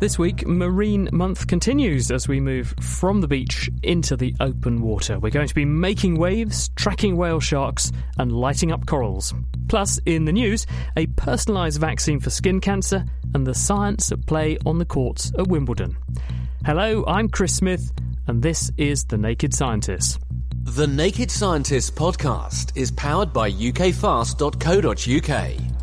This week, Marine Month continues as we move from the beach into the open water. We're going to be making waves, tracking whale sharks, and lighting up corals. Plus, in the news, a personalised vaccine for skin cancer and the science at play on the courts at Wimbledon. Hello, I'm Chris Smith, and this is The Naked Scientist. The Naked Scientist podcast is powered by ukfast.co.uk.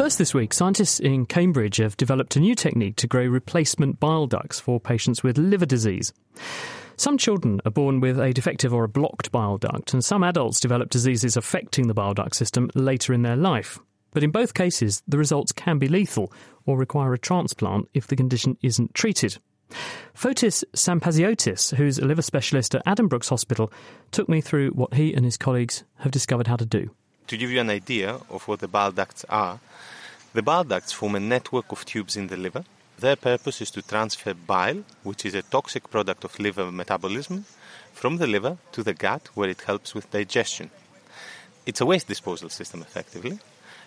First this week, scientists in Cambridge have developed a new technique to grow replacement bile ducts for patients with liver disease. Some children are born with a defective or a blocked bile duct, and some adults develop diseases affecting the bile duct system later in their life. But in both cases, the results can be lethal or require a transplant if the condition isn't treated. Fotis Sampaziotis, who's a liver specialist at Addenbrooke's Hospital, took me through what he and his colleagues have discovered how to do. To give you an idea of what the bile ducts are, the bile ducts form a network of tubes in the liver. Their purpose is to transfer bile, which is a toxic product of liver metabolism, from the liver to the gut where it helps with digestion. It's a waste disposal system, effectively,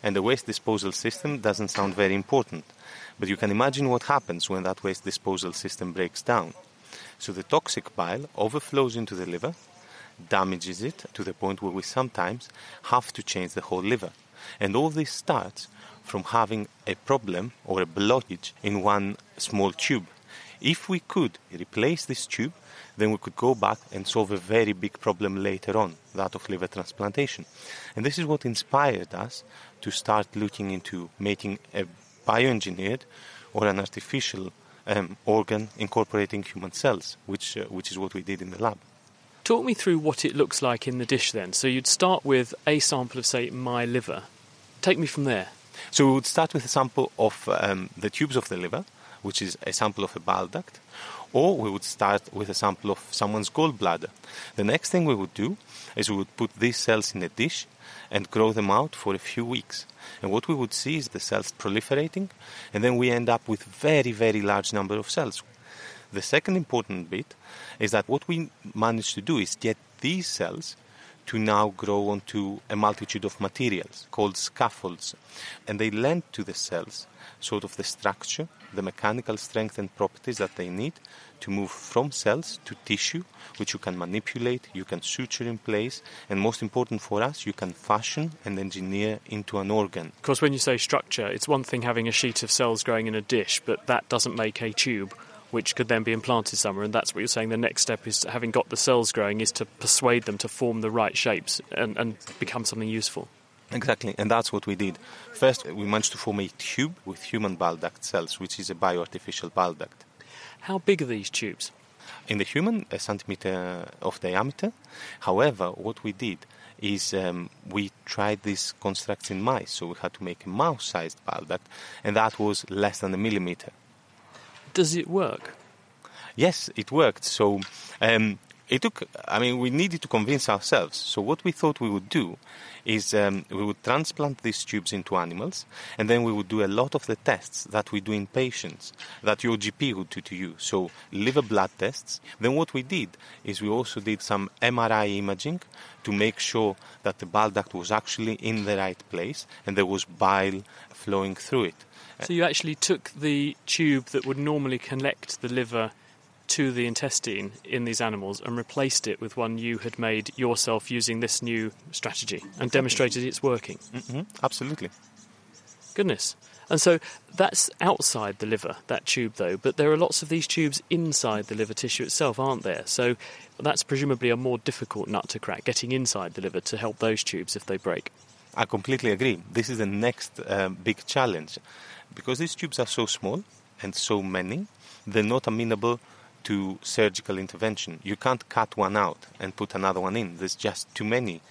and a waste disposal system doesn't sound very important, but you can imagine what happens when that waste disposal system breaks down. So the toxic bile overflows into the liver, damages it to the point where we sometimes have to change the whole liver. And all this starts from having a problem or a blockage in one small tube. If we could replace this tube, then we could go back and solve a very big problem later on, that of liver transplantation. And this is what inspired us to start looking into making a bioengineered or an artificial um, organ incorporating human cells, which, uh, which is what we did in the lab. Talk me through what it looks like in the dish then. So you'd start with a sample of, say, my liver. Take me from there. So we would start with a sample of um, the tubes of the liver, which is a sample of a bile duct, or we would start with a sample of someone's gallbladder. The next thing we would do is we would put these cells in a dish and grow them out for a few weeks. And what we would see is the cells proliferating, and then we end up with very, very large number of cells. The second important bit is that what we managed to do is get these cells to now grow onto a multitude of materials called scaffolds. And they lend to the cells sort of the structure, the mechanical strength and properties that they need to move from cells to tissue, which you can manipulate, you can suture in place, and most important for us, you can fashion and engineer into an organ. Of course, when you say structure, it's one thing having a sheet of cells growing in a dish, but that doesn't make a tube which could then be implanted somewhere. And that's what you're saying. The next step is having got the cells growing, is to persuade them to form the right shapes and, and become something useful. Exactly, and that's what we did. First, we managed to form a tube with human bile duct cells, which is a bioartificial bile duct. How big are these tubes? In the human, a centimeter of diameter. However, what we did is um, we tried these constructs in mice, so we had to make a mouse-sized bile duct, and that was less than a millimeter. Does it work? Yes, it worked. So um, it took. I mean, we needed to convince ourselves. So what we thought we would do is um, we would transplant these tubes into animals, and then we would do a lot of the tests that we do in patients that your GP would do to you. So liver blood tests. Then what we did is we also did some MRI imaging to make sure that the bile duct was actually in the right place and there was bile flowing through it. So you actually took the tube that would normally connect the liver to the intestine in these animals and replaced it with one you had made yourself using this new strategy and demonstrated it's working. Mm-hmm. Absolutely. Goodness. And so that's outside the liver, that tube though, but there are lots of these tubes inside the liver tissue itself, aren't there? So that's presumably a more difficult nut to crack, getting inside the liver to help those tubes if they break. I completely agree. This is the next uh, big challenge. Because these tubes are so small and so many, they're not amenable to surgical intervention. You can't cut one out and put another one in. There's just too many.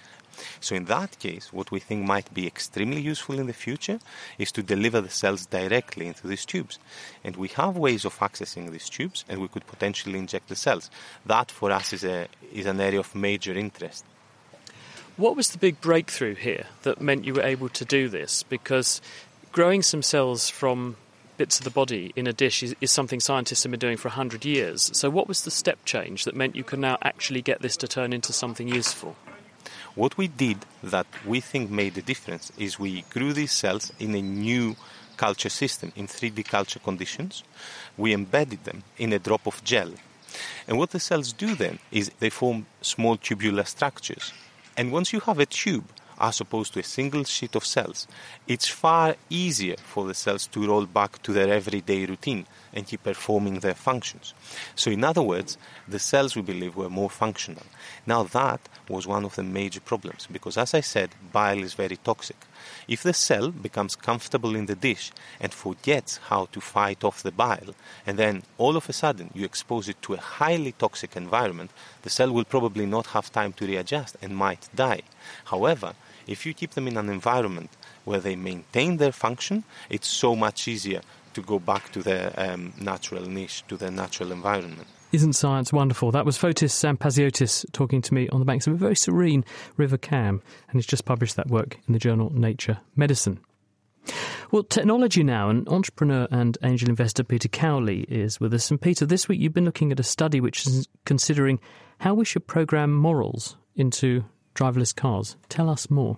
So, in that case, what we think might be extremely useful in the future is to deliver the cells directly into these tubes. And we have ways of accessing these tubes, and we could potentially inject the cells. That, for us, is, a, is an area of major interest. What was the big breakthrough here that meant you were able to do this? Because growing some cells from bits of the body in a dish is, is, something scientists have been doing for 100 years. So, what was the step change that meant you can now actually get this to turn into something useful? What we did that we think made a difference is we grew these cells in a new culture system, in 3D culture conditions. We embedded them in a drop of gel. And what the cells do then is they form small tubular structures. And once you have a tube, as opposed to a single sheet of cells, it's far easier for the cells to roll back to their everyday routine and keep performing their functions. So, in other words, the cells we believe were more functional. Now, that was one of the major problems because, as I said, bile is very toxic. If the cell becomes comfortable in the dish and forgets how to fight off the bile, and then all of a sudden you expose it to a highly toxic environment, the cell will probably not have time to readjust and might die. However, if you keep them in an environment where they maintain their function, it's so much easier to go back to their um, natural niche, to their natural environment. Isn't science wonderful? That was Fotis Sampaziotis talking to me on the banks of a very serene River Cam, and he's just published that work in the journal Nature Medicine. Well, technology now, and entrepreneur and angel investor Peter Cowley is with us. And Peter, this week you've been looking at a study which is considering how we should program morals into driverless cars. Tell us more.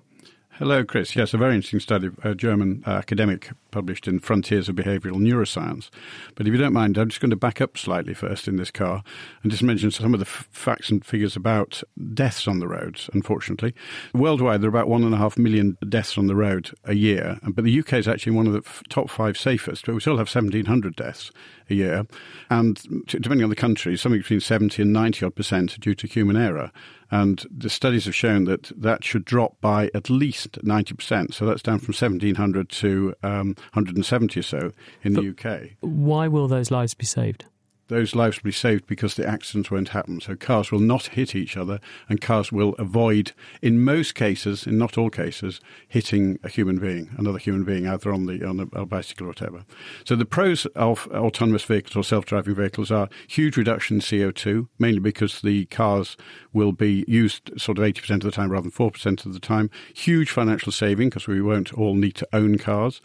Hello, Chris. Yes, a very interesting study, a German uh, academic published in Frontiers of Behavioral Neuroscience. But if you don't mind, I'm just going to back up slightly first in this car and just mention some of the f- facts and figures about deaths on the roads, unfortunately. Worldwide, there are about one and a half million deaths on the road a year, but the UK is actually one of the f- top five safest, but we still have 1,700 deaths a year. And depending on the country, something between 70 and 90 odd percent due to human error. And the studies have shown that that should drop by at least 90%. So that's down from 1,700 to um, 170 or so in but the UK. Why will those lives be saved? Those lives will be saved because the accidents won't happen. So cars will not hit each other, and cars will avoid, in most cases, in not all cases, hitting a human being, another human being, either on the on a, bicycle or whatever. So the pros of autonomous vehicles or self-driving vehicles are huge reduction in CO2, mainly because the cars will be used sort of 80% of the time rather than 4% of the time. Huge financial saving because we won't all need to own cars.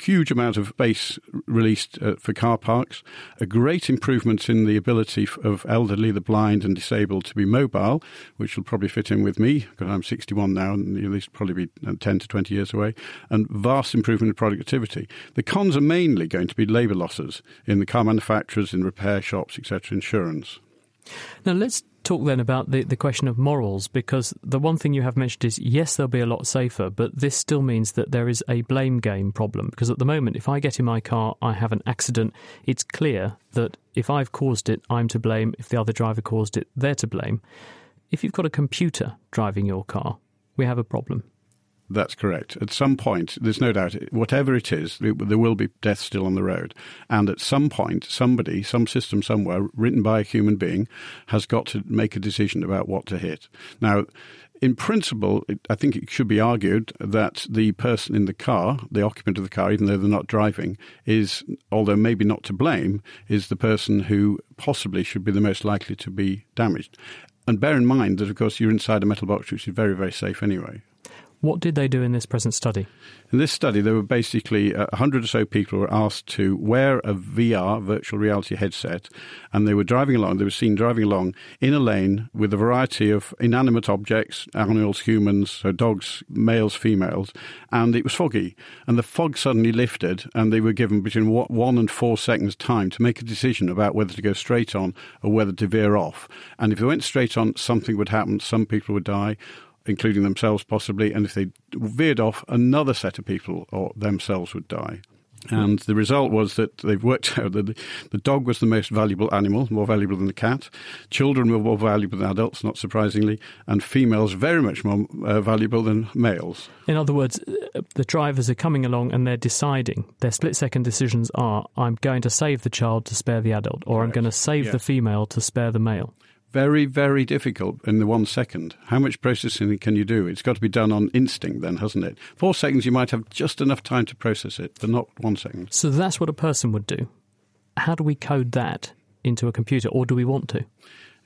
Huge amount of space released uh, for car parks. A great improvement improvements in the ability of elderly, the blind, and disabled to be mobile, which will probably fit in with me because I'm 61 now and at least probably be uh, 10 to 20 years away, and vast improvement in productivity. The cons are mainly going to be labour losses in the car manufacturers, in repair shops, etc., insurance. Now let's talk then about the, the question of morals, because the one thing you have mentioned is yes, they'll be a lot safer, but this still means that there is a blame game problem. Because at the moment, if I get in my car, I have an accident, it's clear that if I've caused it, I'm to blame. If the other driver caused it, they're to blame. If you've got a computer driving your car, we have a problem. That's correct. At some point, there's no doubt, whatever it is, there will be death still on the road. And at some point, somebody, some system somewhere, written by a human being, has got to make a decision about what to hit. Now, in principle, I think it should be argued that the person in the car, the occupant of the car, even though they're not driving, is, although maybe not to blame, is the person who possibly should be the most likely to be damaged. And bear in mind that, of course, you're inside a metal box, which is very, very safe anyway. What did they do in this present study? In this study, there were basically uh, 100 or so people were asked to wear a VR, virtual reality headset, and they were driving along, they were seen driving along in a lane with a variety of inanimate objects, animals, humans, so dogs, males, females, and it was foggy. And the fog suddenly lifted, and they were given between one and four seconds' time to make a decision about whether to go straight on or whether to veer off. And if they went straight on, something would happen, some people would die including themselves possibly, and if they veered off, another set of people or themselves would die. And the result was that they've worked out that the, dog was the most valuable animal, more valuable than the cat. Children were more valuable than adults, not surprisingly, and females very much more uh, valuable than males. In other words, uh, the drivers are coming along and they're deciding. Their split second decisions are I'm going to save the child to spare the adult, or I'm going to save Yes. the female to spare the male. Very, very difficult in the one second. How much processing can you do? It's got to be done on instinct, then, hasn't it? Four seconds, you might have just enough time to process it, but not one second. So that's what a person would do. How do we code that into a computer, or do we want to?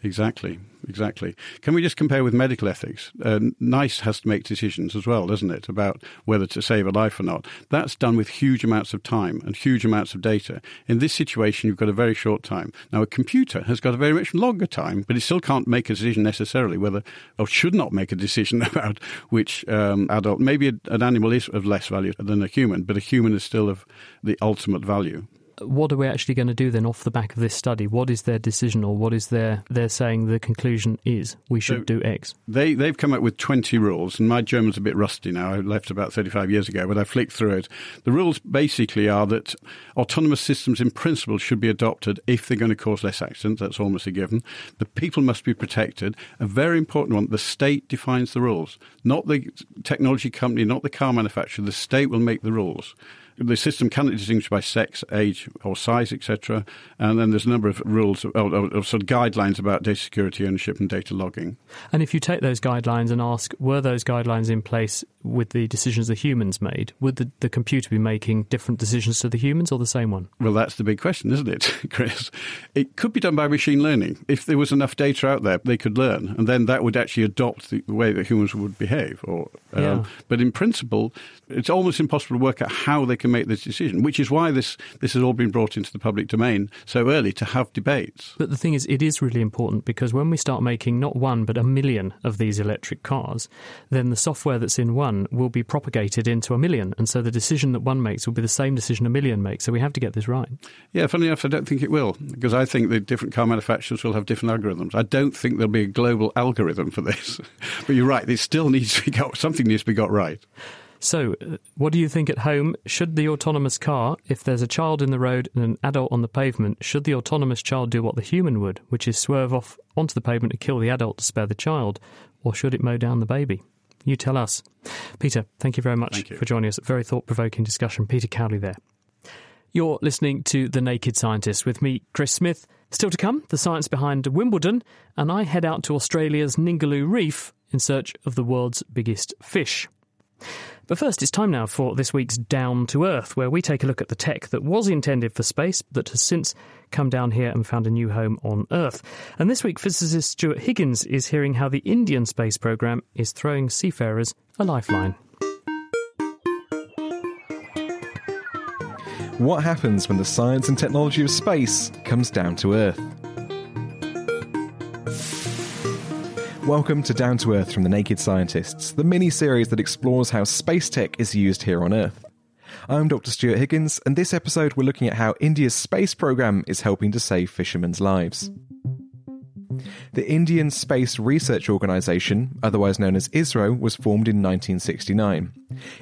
Exactly, exactly. Can we just compare with medical ethics? Uh, NICE has to make decisions as well, doesn't it, about whether to save a life or not. That's done with huge amounts of time and huge amounts of data. In this situation, you've got a very short time. Now, a computer has got a very much longer time, but it still can't make a decision necessarily whether, or should not make a decision about which um, adult. Maybe an animal is of less value than a human, but a human is still of the ultimate value. What are we actually going to do then off the back of this study? What is their decision, or what is their they're saying the conclusion is we should So- do X? They they've come up with twenty rules, and my German's a bit rusty now. I left about thirty five years ago, but I flicked through it. The rules basically are that autonomous systems, in principle, should be adopted if they're going to cause less accidents. That's almost a given. The people must be protected. A very important one: the state defines the rules, not the technology company, not the car manufacturer. The state will make the rules. The system cannot distinguish by sex, age, or size, etc. And then there's a number of rules, of, of, of sort of guidelines about data security, ownership, and data logging. And if you take those guidelines and ask, were those guidelines in place with the decisions the humans made? Would the, the computer be making different decisions to the humans or the same one? Well, that's the big question, isn't it, Chris? It could be done by machine learning. If there was enough data out there, they could learn, and then that would actually adopt the way that humans would behave. Or, um, Yeah. But in principle, it's almost impossible to work out how they can make this decision, which is why this, this has all been brought into the public domain so early to have debates. But the thing is, it is really important because when we start making not one but a million of these electric cars, then the software that's in one will be propagated into a million. And so the decision that one makes will be the same decision a million makes. So we have to get this right. Yeah, funny enough, I don't think it will, because I think the different car manufacturers will have different algorithms. I don't think there'll be a global algorithm for this. but you're right, it still needs to be got, something needs to be got right. So, uh, what do you think at home? Should the autonomous car, if there's a child in the road and an adult on the pavement, should the autonomous child do what the human would, which is swerve off onto the pavement to kill the adult to spare the child, or should it mow down the baby? You tell us. Peter, thank you very much you. for joining us. Very thought provoking discussion. Peter Cowley there. You're listening to The Naked Scientist with me, Chris Smith. Still to come, the science behind Wimbledon, and I head out to Australia's Ningaloo Reef in search of the world's biggest fish. But first, it's time now for this week's Down to Earth, where we take a look at the tech that was intended for space but that has since come down here and found a new home on Earth. And this week, physicist Stuart Higgins is hearing how the Indian space program is throwing seafarers a lifeline. What happens when the science and technology of space comes down to Earth? Welcome to Down to Earth from the Naked Scientists, the mini series that explores how space tech is used here on Earth. I'm Dr. Stuart Higgins, and this episode we're looking at how India's space program is helping to save fishermen's lives. The Indian Space Research Organisation, otherwise known as ISRO, was formed in 1969.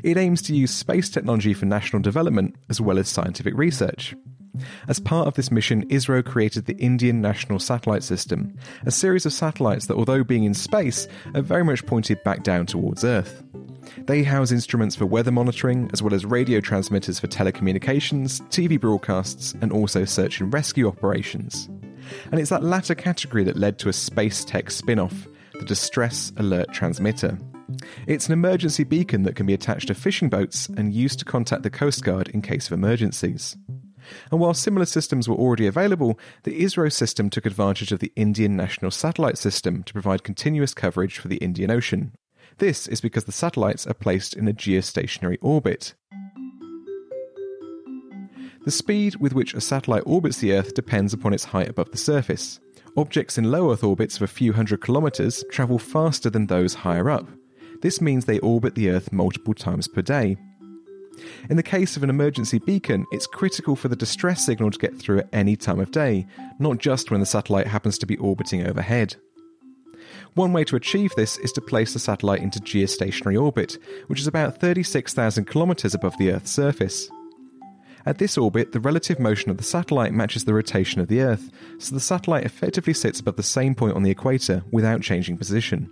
It aims to use space technology for national development as well as scientific research. As part of this mission, ISRO created the Indian National Satellite System, a series of satellites that, although being in space, are very much pointed back down towards Earth. They house instruments for weather monitoring, as well as radio transmitters for telecommunications, TV broadcasts, and also search and rescue operations. And it's that latter category that led to a space tech spin off, the Distress Alert Transmitter. It's an emergency beacon that can be attached to fishing boats and used to contact the Coast Guard in case of emergencies. And while similar systems were already available, the ISRO system took advantage of the Indian National Satellite System to provide continuous coverage for the Indian Ocean. This is because the satellites are placed in a geostationary orbit. The speed with which a satellite orbits the Earth depends upon its height above the surface. Objects in low Earth orbits of a few hundred kilometres travel faster than those higher up. This means they orbit the Earth multiple times per day. In the case of an emergency beacon, it's critical for the distress signal to get through at any time of day, not just when the satellite happens to be orbiting overhead. One way to achieve this is to place the satellite into geostationary orbit, which is about 36,000 kilometres above the Earth's surface. At this orbit, the relative motion of the satellite matches the rotation of the Earth, so the satellite effectively sits above the same point on the equator without changing position.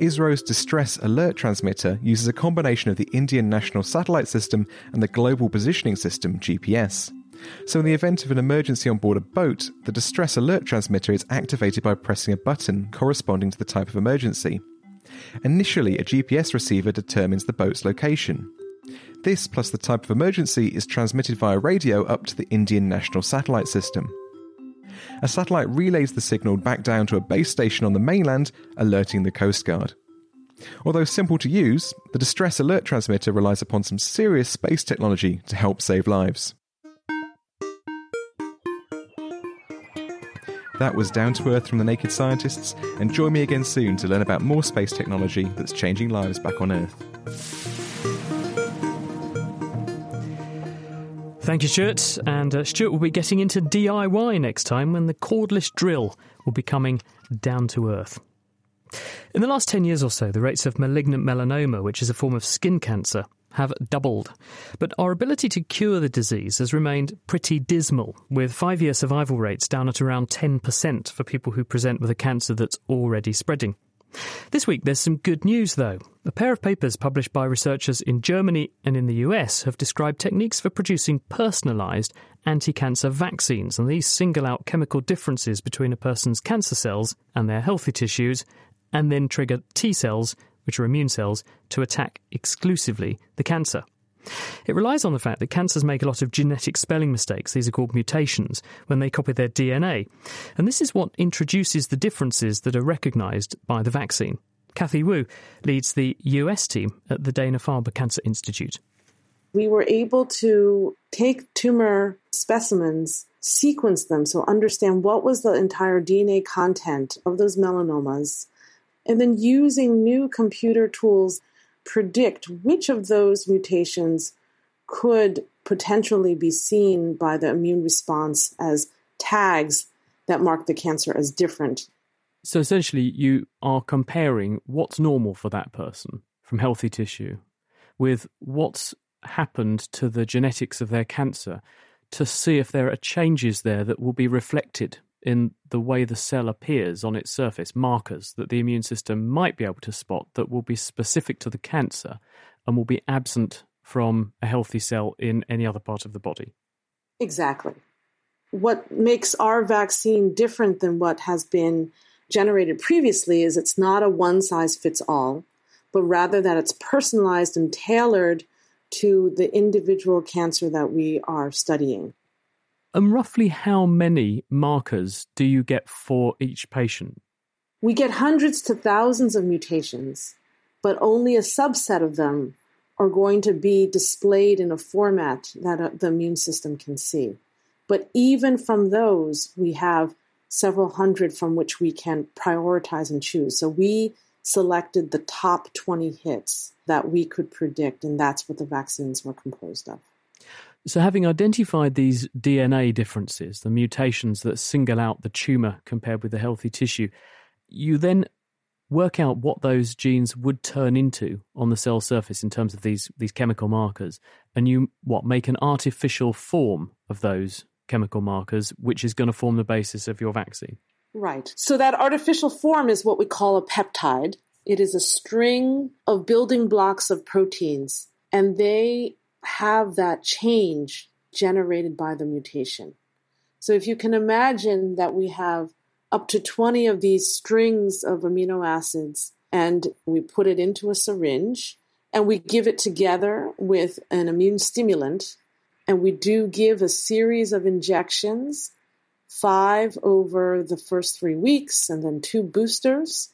ISRO's Distress Alert Transmitter uses a combination of the Indian National Satellite System and the Global Positioning System, GPS. So, in the event of an emergency on board a boat, the Distress Alert Transmitter is activated by pressing a button corresponding to the type of emergency. Initially, a GPS receiver determines the boat's location. This, plus the type of emergency, is transmitted via radio up to the Indian National Satellite System. A satellite relays the signal back down to a base station on the mainland, alerting the Coast Guard. Although simple to use, the distress alert transmitter relies upon some serious space technology to help save lives. That was Down to Earth from the Naked Scientists, and join me again soon to learn about more space technology that's changing lives back on Earth. Thank you, Stuart. And uh, Stuart will be getting into DIY next time when the cordless drill will be coming down to earth. In the last 10 years or so, the rates of malignant melanoma, which is a form of skin cancer, have doubled. But our ability to cure the disease has remained pretty dismal, with five year survival rates down at around 10% for people who present with a cancer that's already spreading. This week, there's some good news, though. A pair of papers published by researchers in Germany and in the US have described techniques for producing personalised anti cancer vaccines, and these single out chemical differences between a person's cancer cells and their healthy tissues, and then trigger T cells, which are immune cells, to attack exclusively the cancer. It relies on the fact that cancers make a lot of genetic spelling mistakes, these are called mutations, when they copy their DNA. And this is what introduces the differences that are recognised by the vaccine. Kathy Wu leads the US team at the Dana Farber Cancer Institute. We were able to take tumor specimens, sequence them, so understand what was the entire DNA content of those melanomas, and then using new computer tools predict which of those mutations could potentially be seen by the immune response as tags that mark the cancer as different. So essentially, you are comparing what's normal for that person from healthy tissue with what's happened to the genetics of their cancer to see if there are changes there that will be reflected in the way the cell appears on its surface, markers that the immune system might be able to spot that will be specific to the cancer and will be absent from a healthy cell in any other part of the body. Exactly. What makes our vaccine different than what has been generated previously is it's not a one size fits all, but rather that it's personalized and tailored to the individual cancer that we are studying. And roughly how many markers do you get for each patient? We get hundreds to thousands of mutations, but only a subset of them are going to be displayed in a format that uh, the immune system can see. But even from those, we have several hundred from which we can prioritize and choose. So we selected the top 20 hits that we could predict, and that's what the vaccines were composed of. So, having identified these DNA differences, the mutations that single out the tumour compared with the healthy tissue, you then work out what those genes would turn into on the cell surface in terms of these these chemical markers, and you what make an artificial form of those chemical markers, which is going to form the basis of your vaccine. Right. So that artificial form is what we call a peptide. It is a string of building blocks of proteins, and they have that change generated by the mutation. So if you can imagine that we have up to 20 of these strings of amino acids and we put it into a syringe and we give it together with an immune stimulant and we do give a series of injections five over the first three weeks and then two boosters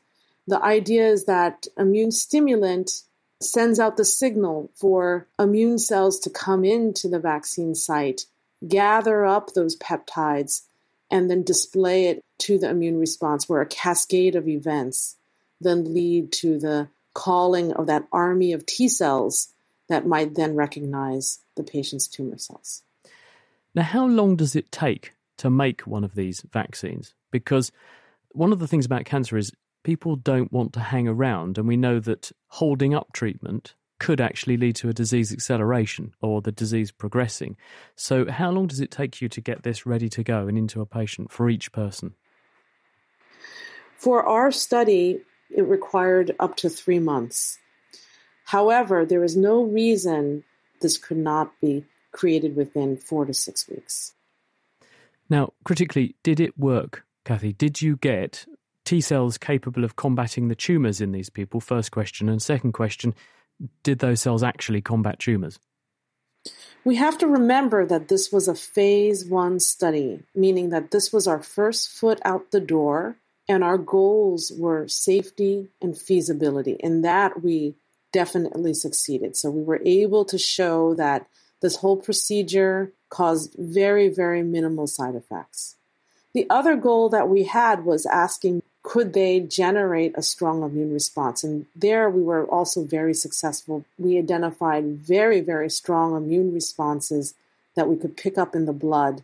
the idea is that immune stimulant sends out the signal for immune cells to come into the vaccine site, gather up those peptides, and then display it to the immune response, where a cascade of events then lead to the calling of that army of T cells that might then recognize the patient's tumor cells. Now, how long does it take to make one of these vaccines? Because one of the things about cancer is people don't want to hang around, and we know that holding up treatment could actually lead to a disease acceleration or the disease progressing. So, how long does it take you to get this ready to go and into a patient for each person? For our study, it required up to three months. However, there is no reason this could not be created within four to six weeks. Now, critically, did it work, Kathy? Did you get T cells capable of combating the tumours in these people? First question. And second question, did those cells actually combat tumours? We have to remember that this was a phase one study, meaning that this was our first foot out the door, and our goals were safety and feasibility. In that, we definitely succeeded. So we were able to show that this whole procedure caused very, very minimal side effects. The other goal that we had was asking could they generate a strong immune response? And there we were also very successful. We identified very, very strong immune responses that we could pick up in the blood.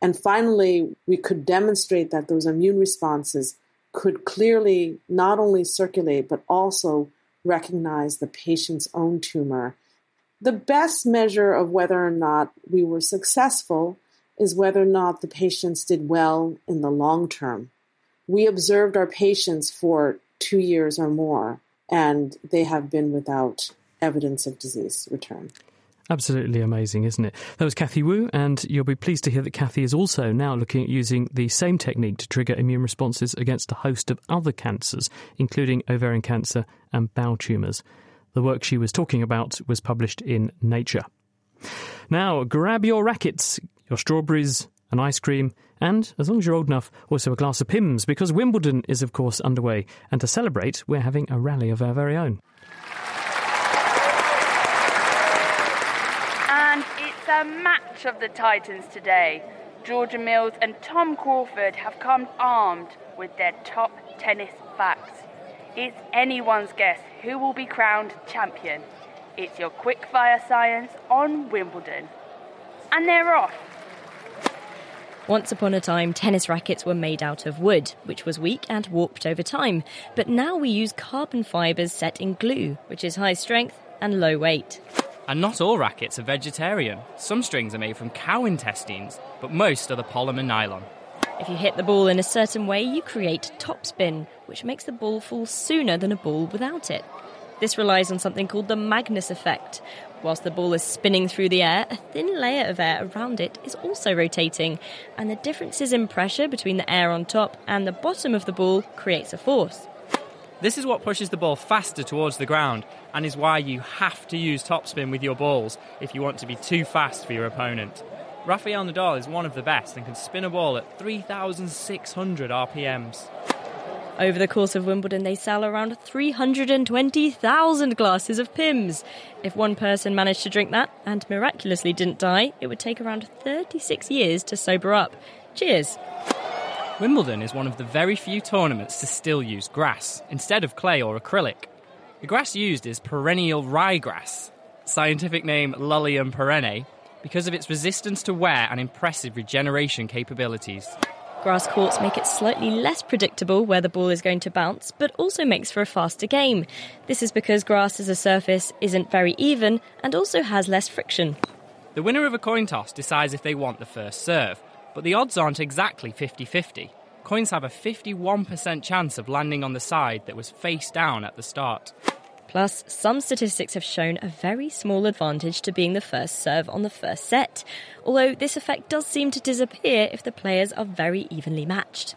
And finally, we could demonstrate that those immune responses could clearly not only circulate, but also recognize the patient's own tumor. The best measure of whether or not we were successful is whether or not the patients did well in the long term. We observed our patients for two years or more, and they have been without evidence of disease return. Absolutely amazing, isn't it? That was Kathy Wu, and you'll be pleased to hear that Kathy is also now looking at using the same technique to trigger immune responses against a host of other cancers, including ovarian cancer and bowel tumours. The work she was talking about was published in Nature. Now, grab your rackets, your strawberries, and ice cream, and, as long as you're old enough, also a glass of Pimm's, because Wimbledon is, of course, underway. And to celebrate, we're having a rally of our very own. And it's a match of the Titans today. Georgia Mills and Tom Crawford have come armed with their top tennis facts. It's anyone's guess who will be crowned champion. It's your quickfire science on Wimbledon. And they're off. Once upon a time, tennis rackets were made out of wood, which was weak and warped over time. But now we use carbon fibres set in glue, which is high strength and low weight. And not all rackets are vegetarian. Some strings are made from cow intestines, but most are the polymer nylon. If you hit the ball in a certain way, you create topspin, which makes the ball fall sooner than a ball without it. This relies on something called the Magnus effect. Whilst the ball is spinning through the air, a thin layer of air around it is also rotating, and the differences in pressure between the air on top and the bottom of the ball creates a force. This is what pushes the ball faster towards the ground and is why you have to use topspin with your balls if you want to be too fast for your opponent. Rafael Nadal is one of the best and can spin a ball at 3,600 RPMs. Over the course of Wimbledon, they sell around 320,000 glasses of Pimm's. If one person managed to drink that and miraculously didn't die, it would take around 36 years to sober up. Cheers! Wimbledon is one of the very few tournaments to still use grass instead of clay or acrylic. The grass used is perennial ryegrass, scientific name Lolium perenne, because of its resistance to wear and impressive regeneration capabilities. Grass courts make it slightly less predictable where the ball is going to bounce, but also makes for a faster game. This is because grass as a surface isn't very even and also has less friction. The winner of a coin toss decides if they want the first serve, but the odds aren't exactly 50 50. Coins have a 51% chance of landing on the side that was face down at the start. Plus, some statistics have shown a very small advantage to being the first serve on the first set, although this effect does seem to disappear if the players are very evenly matched.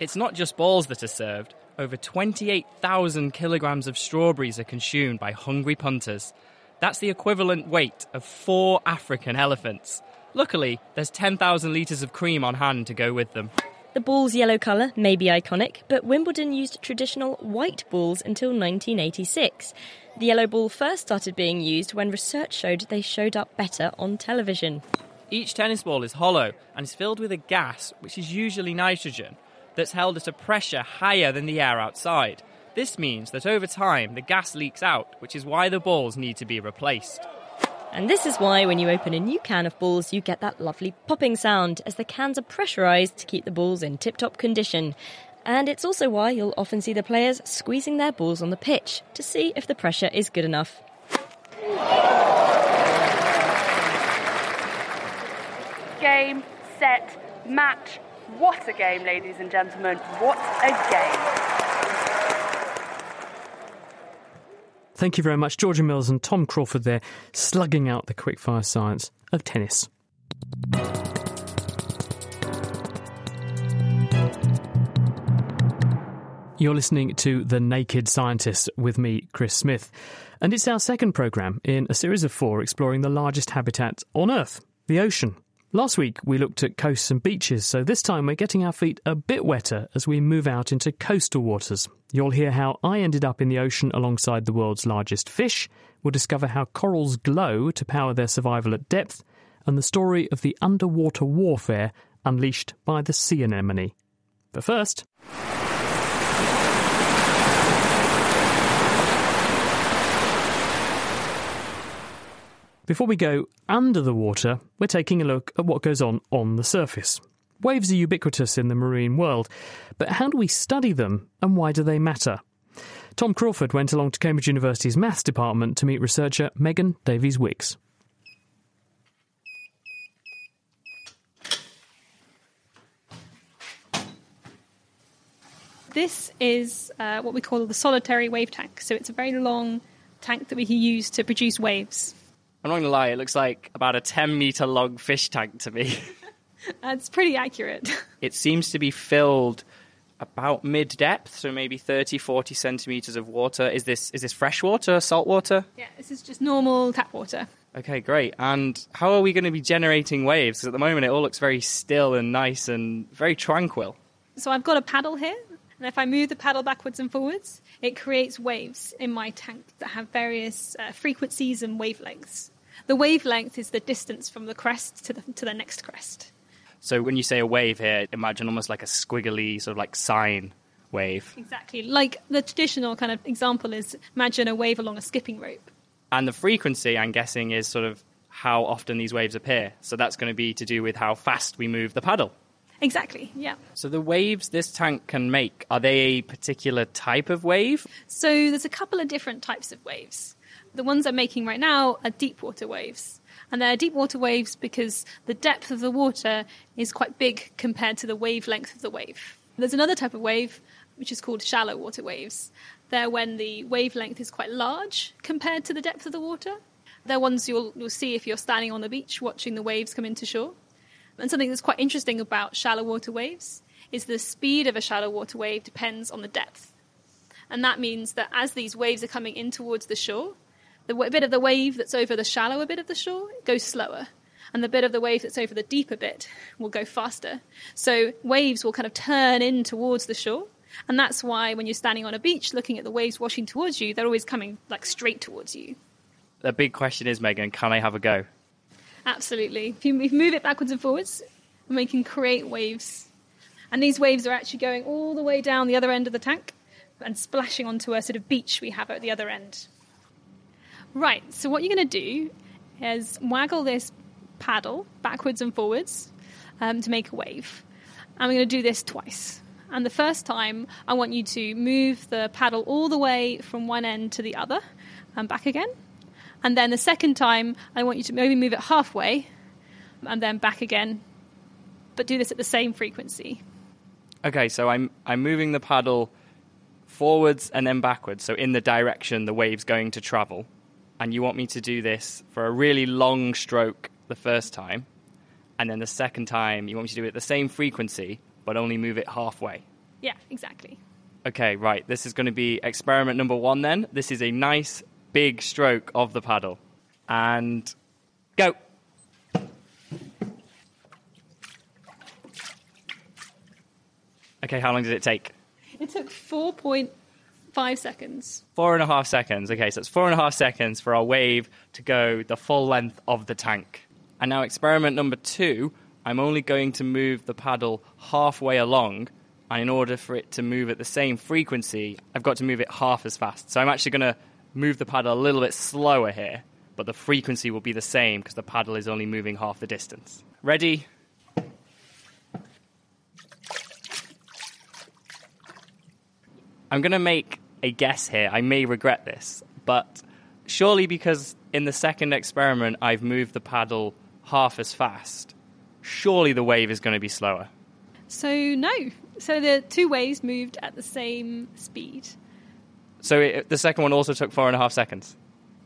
It's not just balls that are served. Over 28,000 kilograms of strawberries are consumed by hungry punters. That's the equivalent weight of four African elephants. Luckily, there's 10,000 litres of cream on hand to go with them. The ball's yellow colour may be iconic, but Wimbledon used traditional white balls until 1986. The yellow ball first started being used when research showed they showed up better on television. Each tennis ball is hollow and is filled with a gas, which is usually nitrogen, that's held at a pressure higher than the air outside. This means that over time the gas leaks out, which is why the balls need to be replaced. And this is why when you open a new can of balls, you get that lovely popping sound as the cans are pressurised to keep the balls in tip top condition. And it's also why you'll often see the players squeezing their balls on the pitch to see if the pressure is good enough. Game, set, match. What a game, ladies and gentlemen. What a game. Thank you very much, Georgia Mills and Tom Crawford there, slugging out the quickfire science of tennis. You're listening to The Naked Scientist with me, Chris Smith. And it's our second programme in a series of four exploring the largest habitat on Earth, the ocean. Last week we looked at coasts and beaches, so this time we're getting our feet a bit wetter as we move out into coastal waters. You'll hear how I ended up in the ocean alongside the world's largest fish. We'll discover how corals glow to power their survival at depth, and the story of the underwater warfare unleashed by the sea anemone. But first. Before we go under the water, we're taking a look at what goes on on the surface. Waves are ubiquitous in the marine world, but how do we study them and why do they matter? Tom Crawford went along to Cambridge University's maths department to meet researcher Megan Davies Wykes. This is uh, what we call the solitary wave tank. So it's a very long tank that we can use to produce waves. I'm not going to lie, it looks like about a 10 metre long fish tank to me. That's pretty accurate. it seems to be filled about mid depth, so maybe 30, 40 centimetres of water. Is this, is this fresh water, salt water? Yeah, this is just normal tap water. Okay, great. And how are we going to be generating waves? Because at the moment it all looks very still and nice and very tranquil. So I've got a paddle here, and if I move the paddle backwards and forwards, it creates waves in my tank that have various uh, frequencies and wavelengths. The wavelength is the distance from the crest to the, to the next crest. So when you say a wave here, imagine almost like a squiggly sort of like sine wave. Exactly. Like the traditional kind of example is imagine a wave along a skipping rope. And the frequency, I'm guessing, is sort of how often these waves appear. So that's going to be to do with how fast we move the paddle. Exactly, yeah. So the waves this tank can make, are they a particular type of wave? So there's a couple of different types of waves. The ones I'm making right now are deep water waves. And they're deep water waves because the depth of the water is quite big compared to the wavelength of the wave. There's another type of wave which is called shallow water waves. They're when the wavelength is quite large compared to the depth of the water. They're ones you'll, you'll see if you're standing on the beach watching the waves come into shore. And something that's quite interesting about shallow water waves is the speed of a shallow water wave depends on the depth. And that means that as these waves are coming in towards the shore, the bit of the wave that's over the shallower bit of the shore goes slower. And the bit of the wave that's over the deeper bit will go faster. So waves will kind of turn in towards the shore. And that's why when you're standing on a beach looking at the waves washing towards you, they're always coming like straight towards you. The big question is, Megan, can I have a go? Absolutely. If you, move it backwards and forwards, and we can create waves. And these waves are actually going all the way down the other end of the tank and splashing onto a sort of beach we have at the other end. Right, so what you're going to do is waggle this paddle backwards and forwards um, to make a wave. And we're going to do this twice. And the first time, I want you to move the paddle all the way from one end to the other and back again. And then the second time, I want you to maybe move it halfway and then back again, but do this at the same frequency. Okay, so I'm I'm moving the paddle forwards and then backwards, so in the direction the wave's going to travel. And you want me to do this for a really long stroke the first time, and then the second time you want me to do it at the same frequency, but only move it halfway. Yeah, exactly. Okay, right. This is going to be experiment number one then. This is a nice big stroke of the paddle. And go. Okay, how long did it take? It took 4.5 seconds. Four and a half seconds. Okay, so it's four and a half seconds for our wave to go the full length of the tank. And now, experiment number two, I'm only going to move the paddle halfway along. And in order for it to move at the same frequency, I've got to move it half as fast. So I'm actually going to move the paddle a little bit slower here, but the frequency will be the same because the paddle is only moving half the distance. Ready? I'm going to make a guess here. I may regret this, but surely because in the second experiment I've moved the paddle half as fast, surely the wave is going to be slower. So, no. So the two waves moved at the same speed. So it, the second one also took four and a half seconds.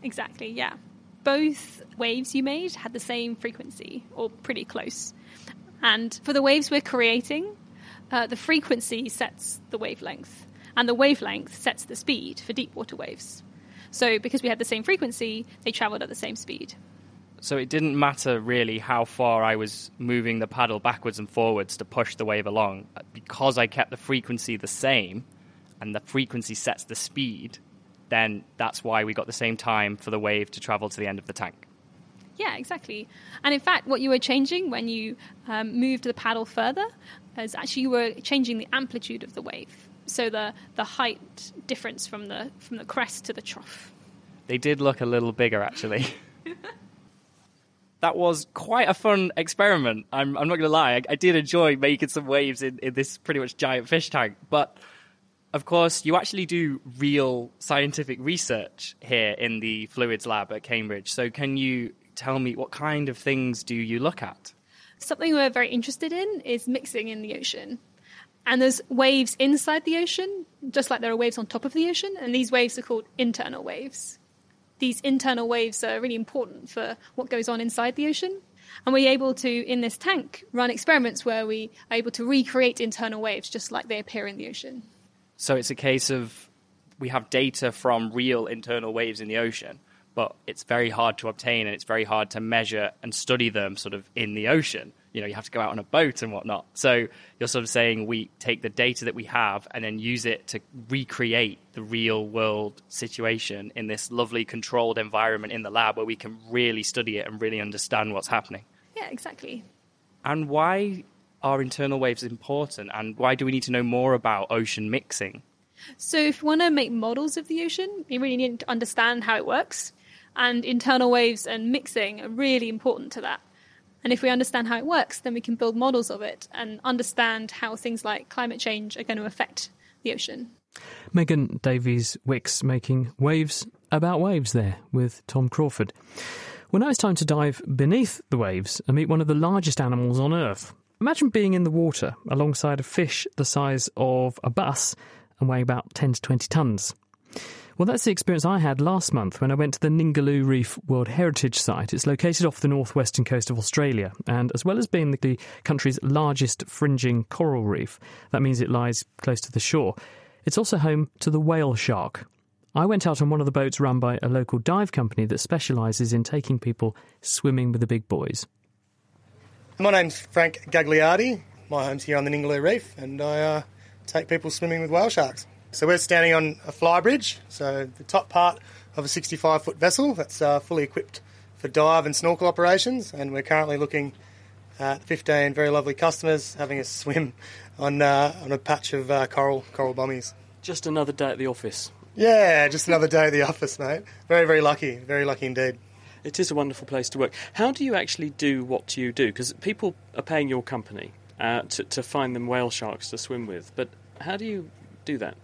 Exactly, yeah. Both waves you made had the same frequency, or pretty close. And for the waves we're creating, uh, the frequency sets the wavelength, and the wavelength sets the speed for deep water waves. So, because we had the same frequency, they traveled at the same speed. So it didn't matter really how far I was moving the paddle backwards and forwards to push the wave along. Because I kept the frequency the same, and the frequency sets the speed, then that's why we got the same time for the wave to travel to the end of the tank. Yeah, exactly. And in fact, what you were changing when you um, moved the paddle further is actually you were changing the amplitude of the wave. So the, the height difference from the from the crest to the trough. They did look a little bigger, actually. that was quite a fun experiment. I'm, I'm not going to lie. I, I, did enjoy making some waves in, in this pretty much giant fish tank. But of course, you actually do real scientific research here in the fluids lab at Cambridge. So, can you tell me what kind of things do you look at? Something we're very interested in is mixing in the ocean. And there's waves inside the ocean, just like there are waves on top of the ocean, and these waves are called internal waves. These internal waves are really important for what goes on inside the ocean. And we're able to, in this tank, run experiments where we are able to recreate internal waves just like they appear in the ocean. So it's a case of we have data from real internal waves in the ocean, but it's very hard to obtain and it's very hard to measure and study them sort of in the ocean. You know, you have to go out on a boat and whatnot. So you're sort of saying we take the data that we have and then use it to recreate the real world situation in this lovely controlled environment in the lab where we can really study it and really understand what's happening. Yeah, exactly. And why are internal waves important and why do we need to know more about ocean mixing? So, if we want to make models of the ocean, we really need to understand how it works and internal waves and mixing are really important to that. And if we understand how it works, then we can build models of it and understand how things like climate change are going to affect the ocean. Megan Davies Wykes making waves about waves there with Tom Crawford. Well, now it's time to dive beneath the waves and meet one of the largest animals on Earth. Imagine being in the water alongside a fish the size of a bus and weighing about 10 to 20 tonnes. Well, that's the experience I had last month when I went to the Ningaloo Reef World Heritage Site. It's located off the northwestern coast of Australia, and as well as being the country's largest fringing coral reef, that means it lies close to the shore. It's also home to the whale shark. I went out on one of the boats run by a local dive company that specialises in taking people swimming with the big boys. My name's Frank Gagliardi. My home's here on the Ningaloo Reef, and I uh, take people swimming with whale sharks. So we're standing on a flybridge, so the top part of a 65 foot vessel that's uh, fully equipped for dive and snorkel operations, and we're currently looking at 15 very lovely customers having a swim on uh, on a patch of uh, coral coral bommies. Just another day at the office. Yeah, just another day at the office, mate. Very very lucky, very lucky indeed. It is a wonderful place to work. How do you actually do what you do? Because people are paying your company uh, to, to find them whale sharks to swim with, but how do you do that?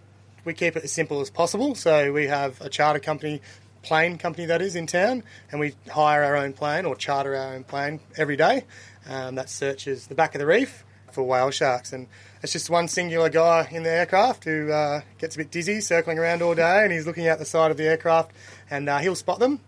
we keep it as simple as possible. So we have a charter company, plane company that is in town, and we hire our own plane or charter our own plane every day. Um, that searches the back of the reef for whale sharks, and it's just one singular guy in the aircraft who uh, gets a bit dizzy circling around all day, and he's looking out the side of the aircraft, and uh, he'll spot them.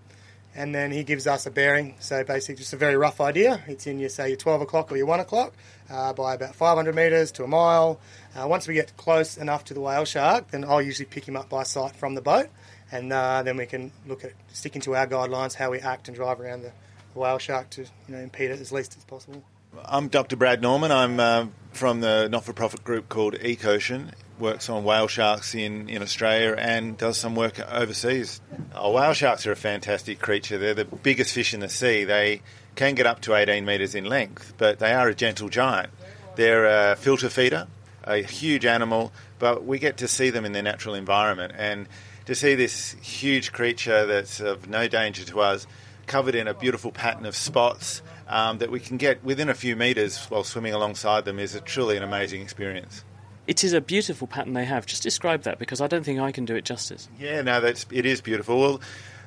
And then he gives us a bearing. So basically, just a very rough idea. It's in your say your 12 o'clock or your 1 o'clock uh, by about 500 metres to a mile, uh, once we get close enough to the whale shark, then I'll usually pick him up by sight from the boat, and uh, then we can look at sticking to our guidelines how we act and drive around the, whale shark to you know, impede it as least as possible. I'm Dr. Brad Norman. I'm uh, from the not-for-profit group called Ecocean. Works on whale sharks in, in Australia and does some work overseas. Oh, whale sharks are a fantastic creature. They're the biggest fish in the sea. They can get up to 18 metres in length, but they are a gentle giant. They're a filter feeder, a huge animal, but we get to see them in their natural environment. And to see this huge creature that's of no danger to us, covered in a beautiful pattern of spots um, that we can get within a few metres while swimming alongside them, is a, truly an amazing experience. It is a beautiful pattern they have. Just describe that because I don't think I can do it justice. Yeah, no, that's it is beautiful. Well,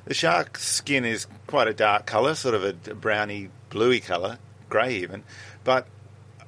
The shark's skin is quite a dark colour, sort of a browny, bluey colour, grey even, but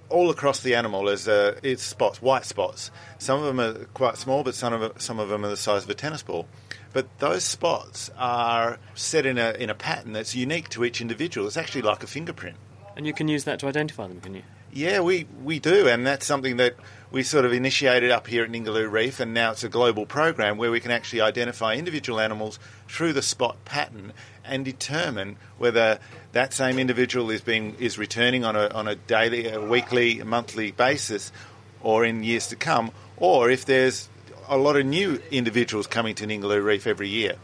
all across the animal is uh, it's spots, white spots. Some of them are quite small, but some of them, some of them are the size of a tennis ball. But those spots are set in a in a pattern that's unique to each individual. It's actually like a fingerprint. And you can use that to identify them, can you? Yeah, we, we do, and that's something that we sort of initiated up here at Ningaloo Reef, and now it's a global program where we can actually identify individual animals through the spot pattern and determine whether that same individual is being is returning on a on a daily, a weekly, a monthly basis, or in years to come, or if there's a lot of new individuals coming to Ningaloo Reef every year.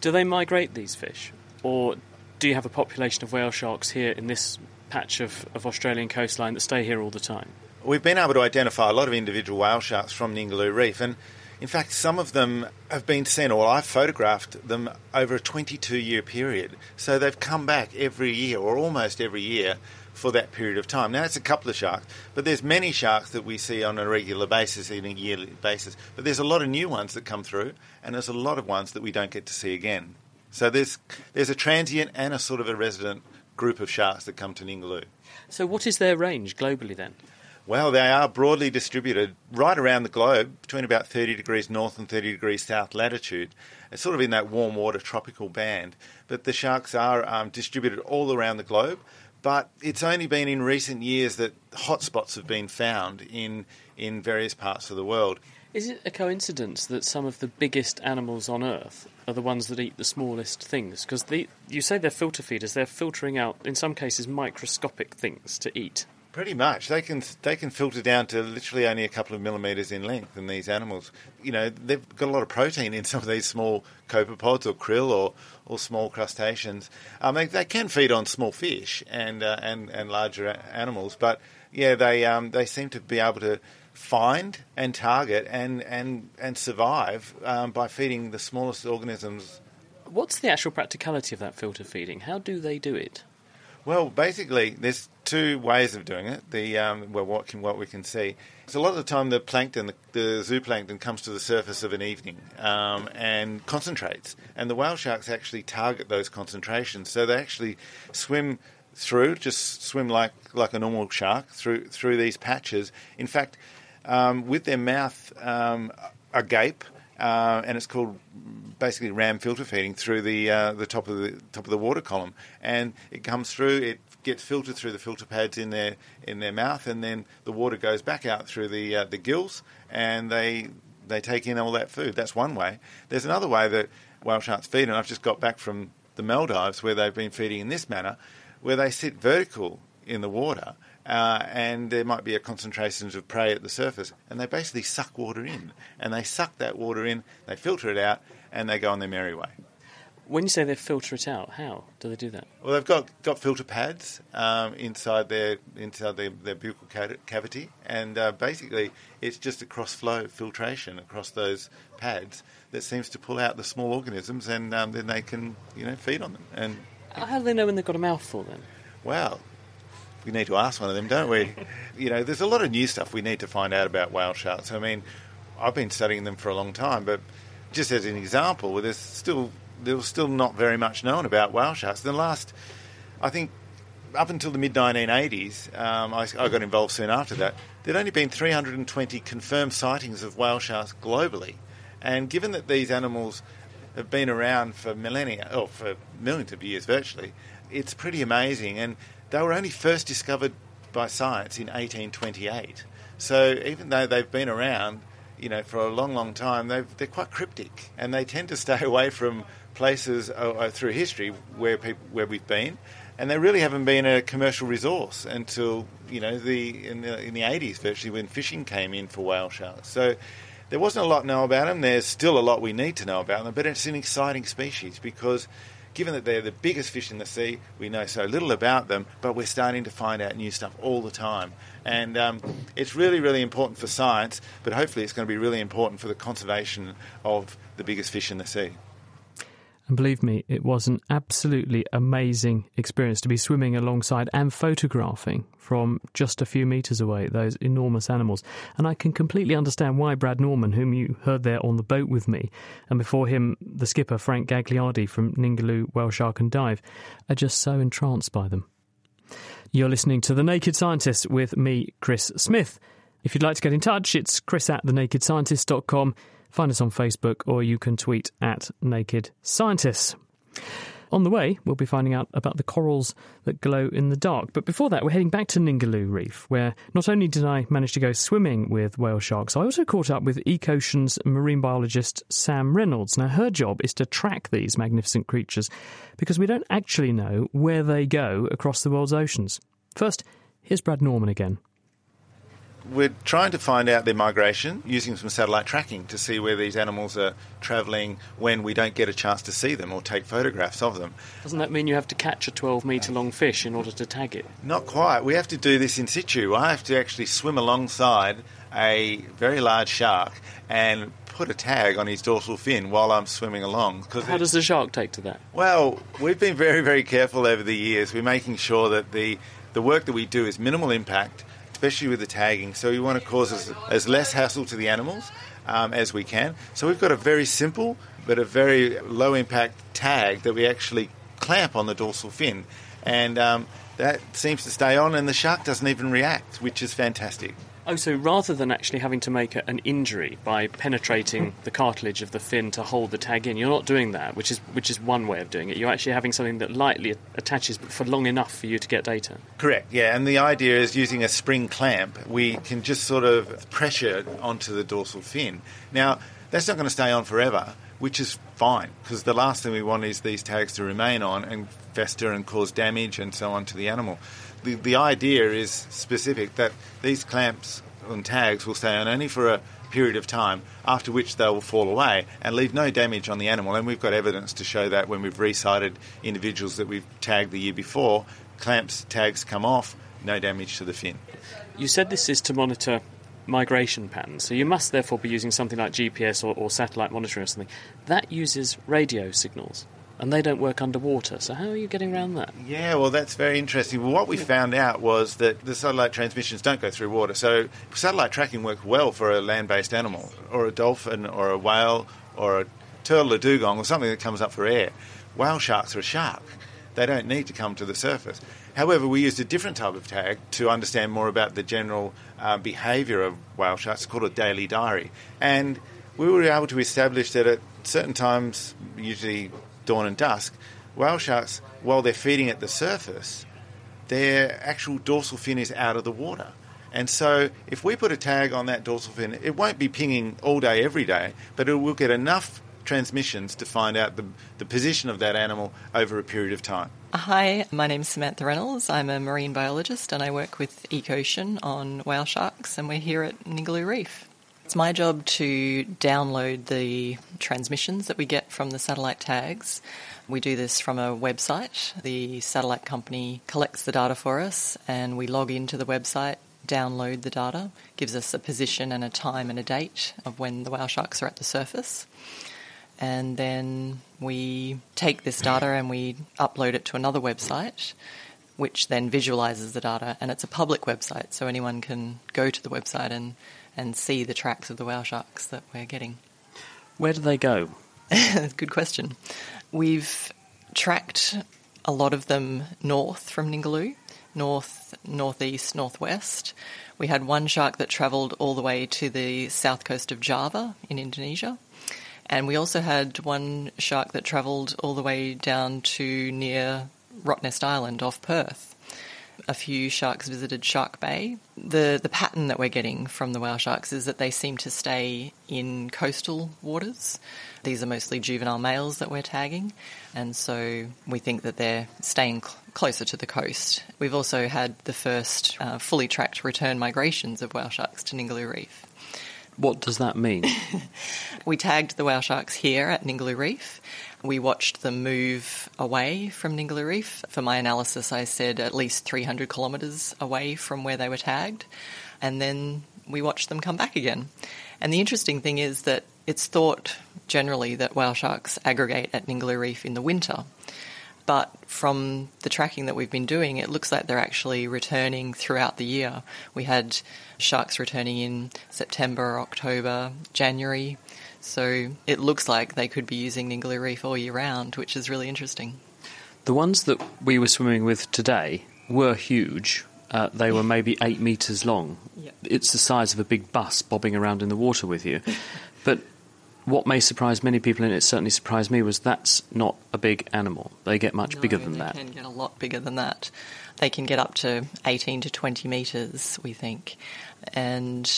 Do they migrate these fish, or do you have a population of whale sharks here in this patch of, of Australian coastline that stay here all the time? We've been able to identify a lot of individual whale sharks from Ningaloo Reef, and in fact, some of them have been seen, or I've photographed them over a 22 year period. So they've come back every year, or almost every year, for that period of time. Now, it's a couple of sharks, but there's many sharks that we see on a regular basis, on a yearly basis. But there's a lot of new ones that come through, and there's a lot of ones that we don't get to see again. So there's, there's a transient and a sort of a resident group of sharks that come to Ningaloo. So, what is their range globally then? Well, they are broadly distributed right around the globe, between about 30 degrees north and 30 degrees south latitude. It's sort of in that warm water tropical band. But the sharks are um, distributed all around the globe. But it's only been in recent years that hotspots have been found in, in various parts of the world. Is it a coincidence that some of the biggest animals on Earth are the ones that eat the smallest things? Because you say they're filter feeders, they're filtering out, in some cases, microscopic things to eat. Pretty much, they can they can filter down to literally only a couple of millimeters in length. In these animals, you know, they've got a lot of protein in some of these small copepods or krill or, or small crustaceans. Um, they, they can feed on small fish and uh, and and larger animals, but yeah, they um, they seem to be able to find and target and and and survive um, by feeding the smallest organisms. What's the actual practicality of that filter feeding? How do they do it? Well, basically, there's two ways of doing it. The um, well, what can what we can see. So a lot of the time, the plankton, the, the zooplankton, comes to the surface of an evening um, and concentrates, and the whale sharks actually target those concentrations. So they actually swim through, just swim like like a normal shark through through these patches. In fact, um, with their mouth um, agape. Uh, and it's called basically ram filter feeding through the uh, the top of the top of the water column, and it comes through. It gets filtered through the filter pads in their in their mouth, and then the water goes back out through the uh, the gills, and they they take in all that food. That's one way. There's another way that whale sharks feed, and I've just got back from the Maldives where they've been feeding in this manner, where they sit vertical in the water. Uh, and there might be a concentration of prey at the surface, and they basically suck water in, and they suck that water in, they filter it out, and they go on their merry way. When you say they filter it out, how do they do that? Well, they've got, got filter pads um, inside their inside their, their buccal cavity, and uh, basically it's just a cross flow filtration across those pads that seems to pull out the small organisms, and um, then they can you know feed on them. And how do they know when they've got a mouthful then? Well, we need to ask one of them, don't we? you know, there's a lot of new stuff we need to find out about whale sharks. I mean, I've been studying them for a long time, but just as an example, there's still there was still not very much known about whale sharks. The last, I think, up until the mid 1980s, um, I, I, got involved soon after that. There'd only been 320 confirmed sightings of whale sharks globally, and given that these animals have been around for millennia, or for millions of years virtually, it's pretty amazing. And they were only first discovered by science in 1828. So even though they've been around, you know, for a long, long time, they're quite cryptic, and they tend to stay away from places uh, uh, through history where people where we've been, and they really haven't been a commercial resource until you know the in the in the 80s, virtually when fishing came in for whale sharks. So there wasn't a lot known about them. There's still a lot we need to know about them, but it's an exciting species because given that they're the biggest fish in the sea, we know so little about them, but we're starting to find out new stuff all the time. And um, it's really, really important for science, but hopefully it's going to be really important for the conservation of the biggest fish in the sea. And believe me, it was an absolutely amazing experience to be swimming alongside and photographing from just a few metres away those enormous animals. And I can completely understand why Brad Norman, whom you heard there on the boat with me, and before him the skipper Frank Gagliardi from Ningaloo Whale Shark and Dive, are just so entranced by them. You're listening to The Naked Scientist with me, Chris Smith. If you'd like to get in touch, it's chris at thenakedscientist.com. Find us on Facebook or you can tweet at Naked Scientists. On the way, we'll be finding out about the corals that glow in the dark. But before that, we're heading back to Ningaloo Reef, where not only did I manage to go swimming with whale sharks, I also caught up with Ecocean's marine biologist Sam Reynolds. Now, her job is to track these magnificent creatures because we don't actually know where they go across the world's oceans. First, here's Brad Norman again. We're trying to find out their migration using some satellite tracking to see where these animals are travelling when we don't get a chance to see them or take photographs of them. Doesn't that mean you have to catch a 12 metre long fish in order to tag it? Not quite. We have to do this in situ. I have to actually swim alongside a very large shark and put a tag on his dorsal fin while I'm swimming along. How does the shark take to that? Well, we've been very, very careful over the years. We're making sure that the, the work that we do is minimal impact especially with the tagging. So we want to cause as, as less hassle to the animals um, as we can. So we've got a very simple but a very low impact tag that we actually clamp on the dorsal fin. And um, that seems to stay on, and the shark doesn't even react, which is fantastic. Oh, so rather than actually having to make an injury by penetrating the cartilage of the fin to hold the tag in, you're not doing that, which is which is one way of doing it. You're actually having something that lightly attaches but for long enough for you to get data. Correct. Yeah, and the idea is using a spring clamp, we can just sort of pressure onto the dorsal fin. Now, that's not going to stay on forever, which is fine because the last thing we want is these tags to remain on and fester and cause damage and so on to the animal the, the idea is specific that these clamps and tags will stay on only for a period of time, after which they will fall away and leave no damage on the animal. And we've got evidence to show that when we've resighted individuals that we've tagged the year before, clamps, tags come off, no damage to the fin. You said this is to monitor migration patterns, so you must therefore be using something like GPS or, or satellite monitoring or something. That uses radio signals and they don't work underwater. So how are you getting around that? Yeah, well, that's very interesting. Well, what we found out was that the satellite transmissions don't go through water. So satellite tracking works well for a land-based animal, or a dolphin, or a whale, or a turtle or dugong, or something that comes up for air. Whale sharks are a shark. They don't need to come to the surface. However, we used a different type of tag to understand more about the general uh, behaviour of whale sharks. It's called a daily diary. And we were able to establish that at certain times, usually dawn and dusk, whale sharks, while they're feeding at the surface, their actual dorsal fin is out of the water. And so, if we put a tag on that dorsal fin, it won't be pinging all day, every day, but it will get enough transmissions to find out the, the position of that animal over a period of time. Hi, my name's Samantha Reynolds. I'm a marine biologist and I work with Ecocean on whale sharks, and we're here at Ningaloo Reef. It's my job to download the transmissions that we get from the satellite tags. We do this from a website. The satellite company collects the data for us, and we log into the website, download the data, gives us a position and a time and a date of when the whale sharks are at the surface. And then we take this data and we upload it to another website, which then visualizes the data. And it's a public website, so anyone can go to the website and and see the tracks of the whale sharks that we're getting. Where do they go? Good question. We've tracked a lot of them north from Ningaloo, north, northeast, northwest. We had one shark that travelled all the way to the south coast of Java in Indonesia. And we also had one shark that travelled all the way down to near Rottnest Island off Perth a few sharks visited Shark Bay. The the pattern that we're getting from the whale sharks is that they seem to stay in coastal waters. These are mostly juvenile males that we're tagging, and so we think that they're staying cl- closer to the coast. We've also had the first uh, fully tracked return migrations of whale sharks to Ningaloo Reef. What does that mean? we tagged the whale sharks here at Ningaloo Reef, we watched them move away from Ningaloo Reef. For my analysis, I said at least 300 kilometres away from where they were tagged, and then we watched them come back again. And the interesting thing is that it's thought generally that whale sharks aggregate at Ningaloo Reef in the winter. But from the tracking that we've been doing, it looks like they're actually returning throughout the year. We had sharks returning in September, October, January. So it looks like they could be using Ningaloo Reef all year round, which is really interesting. The ones that we were swimming with today were huge. Uh, they were maybe eight metres long. Yep. It's the size of a big bus bobbing around in the water with you. but what may surprise many people, and it certainly surprised me, was that's not a big animal. They get much No, bigger than they that. can get a lot bigger than that. They can get up to 18 to 20 metres, we think. And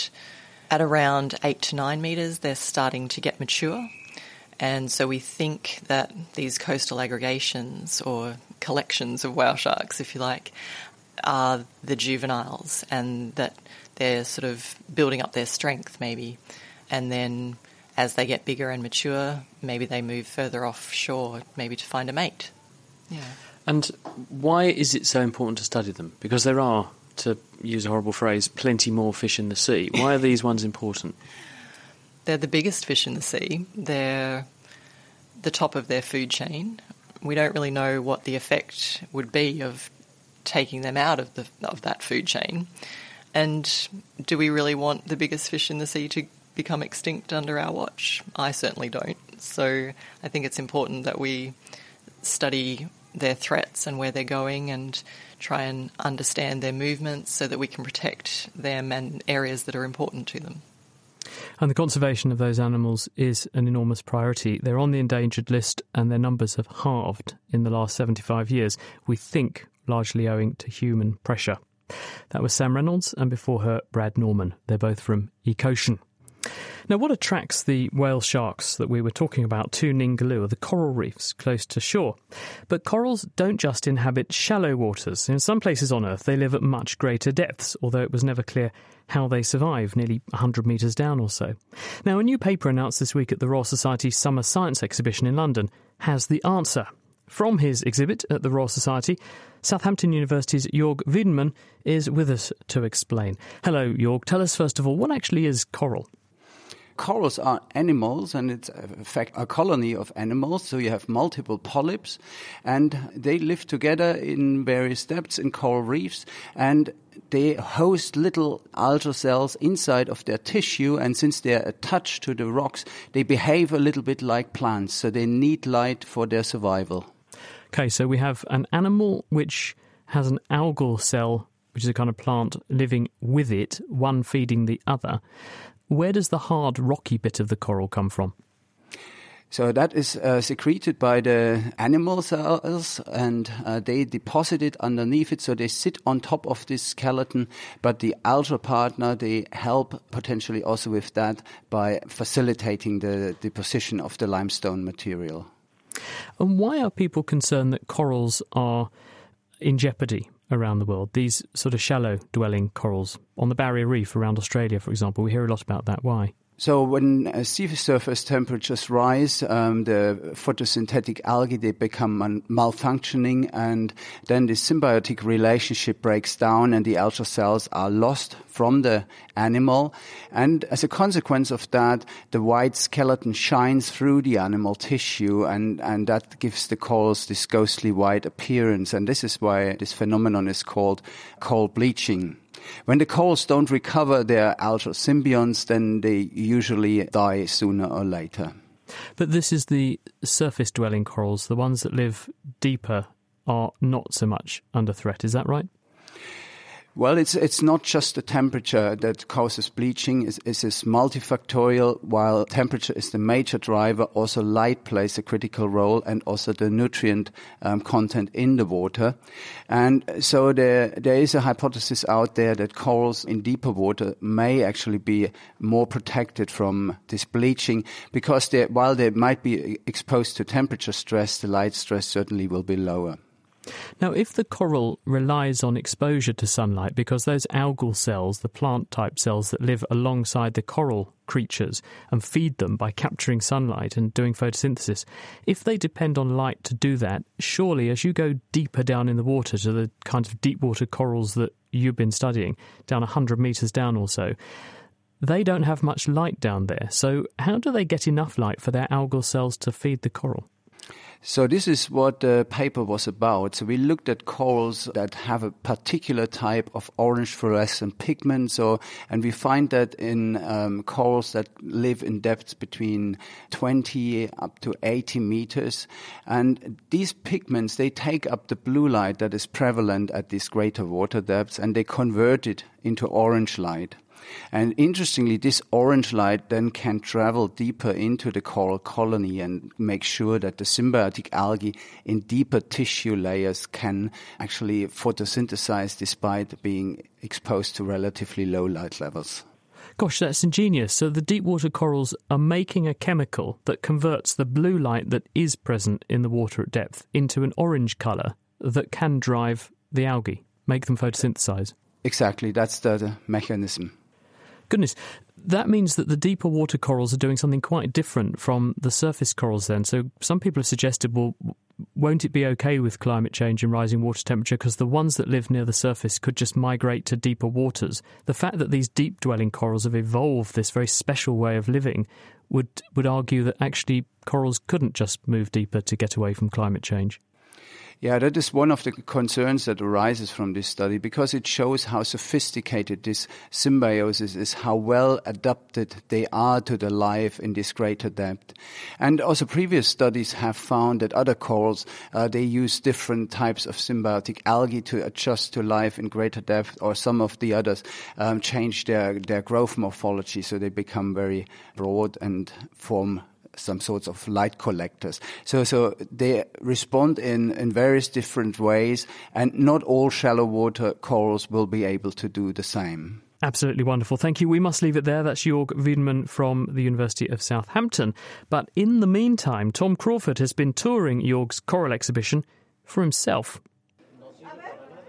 at around 8 to 9 metres, they're starting to get mature. And so we think that these coastal aggregations or collections of whale sharks, if you like, are the juveniles and that they're sort of building up their strength maybe. And then as they get bigger and mature, maybe they move further offshore, maybe to find a mate. Yeah. And why is it so important to study them? Because there are, to use a horrible phrase, plenty more fish in the sea. Why are these ones important? They're the biggest fish in the sea. They're the top of their food chain. We don't really know what the effect would be of taking them out of the of that food chain. And do we really want the biggest fish in the sea to become extinct under our watch? I certainly don't. So I think it's important that we study their threats and where they're going and try and understand their movements so that we can protect them and areas that are important to them. And the conservation of those animals is an enormous priority. They're on the endangered list and their numbers have halved in the last 75 years, we think largely owing to human pressure. That was Sam Reynolds, and before her, Brad Norman. They're both from Ecocean. Now, what attracts the whale sharks that we were talking about to Ningaloo are the coral reefs close to shore. But corals don't just inhabit shallow waters. In some places on Earth, they live at much greater depths, although it was never clear how they survive, nearly 100 metres down or so. Now, a new paper announced this week at the Royal Society Summer Science Exhibition in London has the answer. From his exhibit at the Royal Society, Southampton University's Jörg Wiedemann is with us to explain. Hello, Jörg. Tell us first of all, what actually is coral? Corals are animals, and it's uh, in fact a colony of animals. So you have multiple polyps, and they live together in various depths in coral reefs, and they host little algal cells inside of their tissue. And since they are attached to the rocks, they behave a little bit like plants. So they need light for their survival. Okay, so we have an animal which has an algal cell, which is a kind of plant living with it, one feeding the other. Where does the hard, rocky bit of the coral come from? So that is uh, secreted by the animal cells, and uh, they deposit it underneath it. So they sit on top of this skeleton, but the algal partner they help potentially also with that by facilitating the deposition of the limestone material. And why are people concerned that corals are in jeopardy around the world? These sort of shallow dwelling corals on the barrier reef around Australia, for example, we hear a lot about that. Why? So when uh, sea surface temperatures rise, um, the photosynthetic algae they become man- malfunctioning, and then the symbiotic relationship breaks down, and the algal cells are lost from the animal. And as a consequence of that, the white skeleton shines through the animal tissue, and and that gives the corals this ghostly white appearance. And this is why this phenomenon is called coral bleaching. When the corals don't recover their algal symbionts, then they usually die sooner or later. But this is the surface dwelling corals, the ones that live deeper are not so much under threat, is that right? Well, it's it's not just the temperature that causes bleaching. It's, multifactorial. While temperature is the major driver, also light plays a critical role, and also the nutrient um, content in the water. And so there there is a hypothesis out there that corals in deeper water may actually be more protected from this bleaching because they, while they might be exposed to temperature stress, the light stress certainly will be lower. Now, if the coral relies on exposure to sunlight, because those algal cells, the plant type cells that live alongside the coral creatures and feed them by capturing sunlight and doing photosynthesis, if they depend on light to do that, surely as you go deeper down in the water to the kind of deep water corals that you've been studying, down 100 metres down or so, they don't have much light down there. So, how do they get enough light for their algal cells to feed the coral? So this is what the paper was about. So we looked at corals that have a particular type of orange fluorescent pigment. So, and we find that in um, corals that live in depths between 20 up to 80 meters. And these pigments, they take up the blue light that is prevalent at these greater water depths and they convert it into orange light. And interestingly, this orange light then can travel deeper into the coral colony and make sure that the symbiotic algae in deeper tissue layers can actually photosynthesize despite being exposed to relatively low light levels. Gosh, that's ingenious. So the deep water corals are making a chemical that converts the blue light that is present in the water at depth into an orange colour that can drive the algae, make them photosynthesize. Exactly, that's the, the mechanism. Goodness, that means that the deeper water corals are doing something quite different from the surface corals then. So some people have suggested, well, won't it be okay with climate change and rising water temperature because the ones that live near the surface could just migrate to deeper waters? The fact that these deep dwelling corals have evolved this very special way of living would, would argue that actually corals couldn't just move deeper to get away from climate change. Yeah, that is one of the concerns that arises from this study because it shows how sophisticated this symbiosis is, how well adapted they are to the life in this greater depth. And also previous studies have found that other corals, uh, they use different types of symbiotic algae to adjust to life in greater depth or some of the others um, change their, their growth morphology so they become very broad and form some sorts of light collectors. So, so they respond in, in various different ways, and not all shallow water corals will be able to do the same. Absolutely wonderful. Thank you. We must leave it there. That's Jörg Wiedemann from the University of Southampton. But in the meantime, Tom Crawford has been touring Jörg's coral exhibition for himself.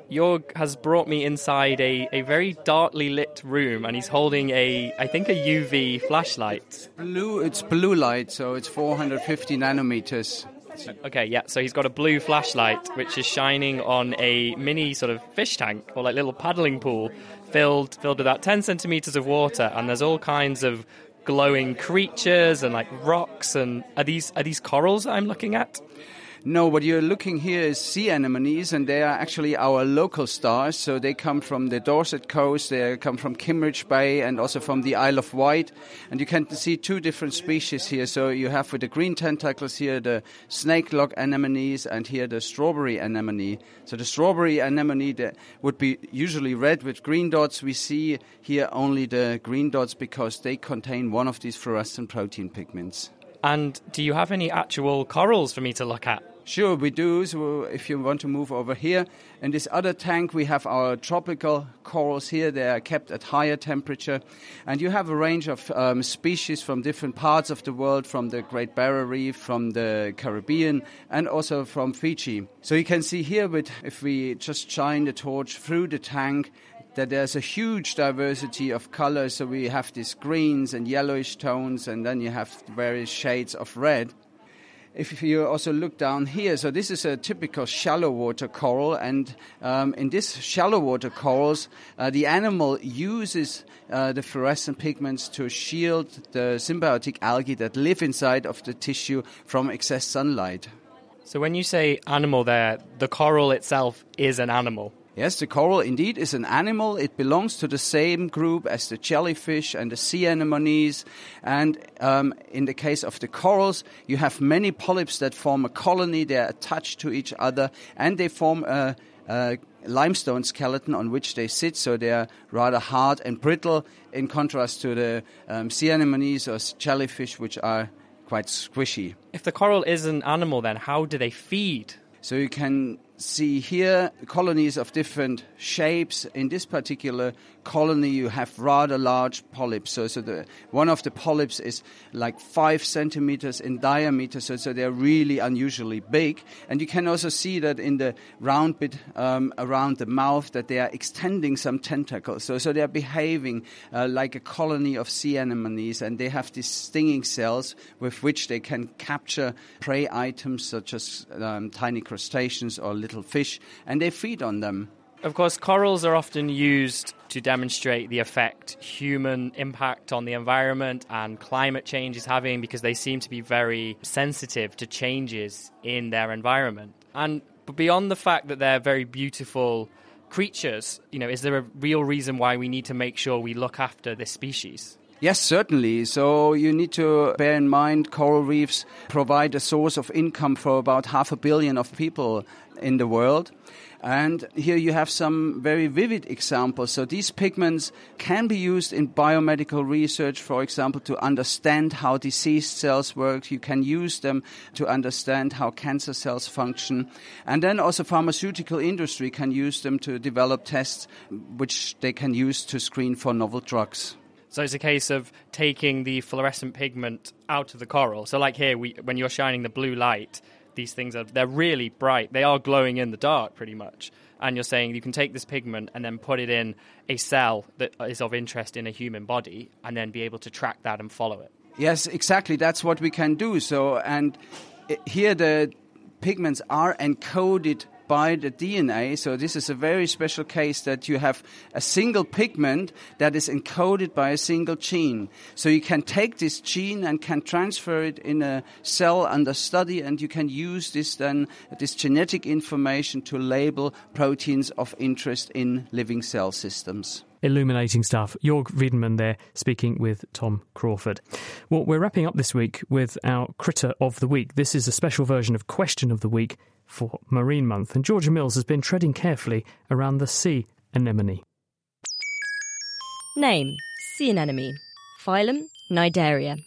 Jörg has brought me inside a, a very darkly lit room and he's holding a, I think, a UV flashlight. Blue, it's blue light, so it's 450 nanometers. Okay, yeah, so he's got a blue flashlight which is shining on a mini sort of fish tank or like little paddling pool filled, filled with about 10 centimeters of water and there's all kinds of glowing creatures and like rocks and are these are these corals I'm looking at? No, what you're looking here is sea anemones, and they are actually our local stars. So they come from the Dorset coast, they come from Kimmeridge Bay, and also from the Isle of Wight. And you can see two different species here. So you have with the green tentacles here the snake lock anemones, and here the strawberry anemone. So the strawberry anemone would be usually red with green dots. We see here only the green dots because they contain one of these fluorescent protein pigments. And do you have any actual corals for me to look at? Sure, we do. So if you want to move over here, in this other tank, we have our tropical corals here. They are kept at higher temperature. And you have a range of um, species from different parts of the world, from the Great Barrier Reef, from the Caribbean, and also from Fiji. So you can see here, with, if we just shine the torch through the tank, that there's a huge diversity of colors. So we have these greens and yellowish tones, and then you have various shades of red if you also look down here, so this is a typical shallow water coral, and um, in this shallow water corals, uh, the animal uses uh, the fluorescent pigments to shield the symbiotic algae that live inside of the tissue from excess sunlight. So when you say animal there, the coral itself is an animal. Yes, the coral indeed is an animal. It belongs to the same group as the jellyfish and the sea anemones. And um, in the case of the corals, you have many polyps that form a colony. They are attached to each other and they form a, a limestone skeleton on which they sit. So they are rather hard and brittle in contrast to the um, sea anemones or jellyfish, which are quite squishy. If the coral is an animal, then how do they feed? So you can see here colonies of different shapes. In this particular colony, you have rather large polyps. So, so the, one of the polyps is like five centimeters in diameter, so, so they're really unusually big. And you can also see that in the round bit um, around the mouth that they are extending some tentacles. So, so they're behaving uh, like a colony of sea anemones, and they have these stinging cells with which they can capture prey items such as um, tiny crustaceans or little fish, and they feed on them. Of course, corals are often used to demonstrate the effect human impact on the environment and climate change is having because they seem to be very sensitive to changes in their environment. And beyond the fact that they're very beautiful creatures, you know, is there a real reason why we need to make sure we look after this species? Yes, certainly. So you need to bear in mind coral reefs provide a source of income for about half a billion of people in the world. And here you have some very vivid examples. So these pigments can be used in biomedical research, for example, to understand how diseased cells work. You can use them to understand how cancer cells function. And then also pharmaceutical industry can use them to develop tests which they can use to screen for novel drugs. So it's a case of taking the fluorescent pigment out of the coral. So like here, we, when you're shining the blue light, these things are they're really bright. They are glowing in the dark, pretty much. And you're saying you can take this pigment and then put it in a cell that is of interest in a human body, and then be able to track that and follow it. Yes, exactly. That's what we can do. So, and eh, here the pigments are encoded by the DNA. So this is a very special case that you have a single pigment that is encoded by a single gene. So you can take this gene and can transfer it in a cell under study and you can use this then, this genetic information to label proteins of interest in living cell systems illuminating stuff. Jörg Wiedemann there speaking with Tom Crawford. Well, we're wrapping up this week with our Critter of the Week. This is a special version of Question of the Week for Marine Month, and Georgia Mills has been treading carefully around the sea anemone. Name Sea anemone. Phylum Cnidaria.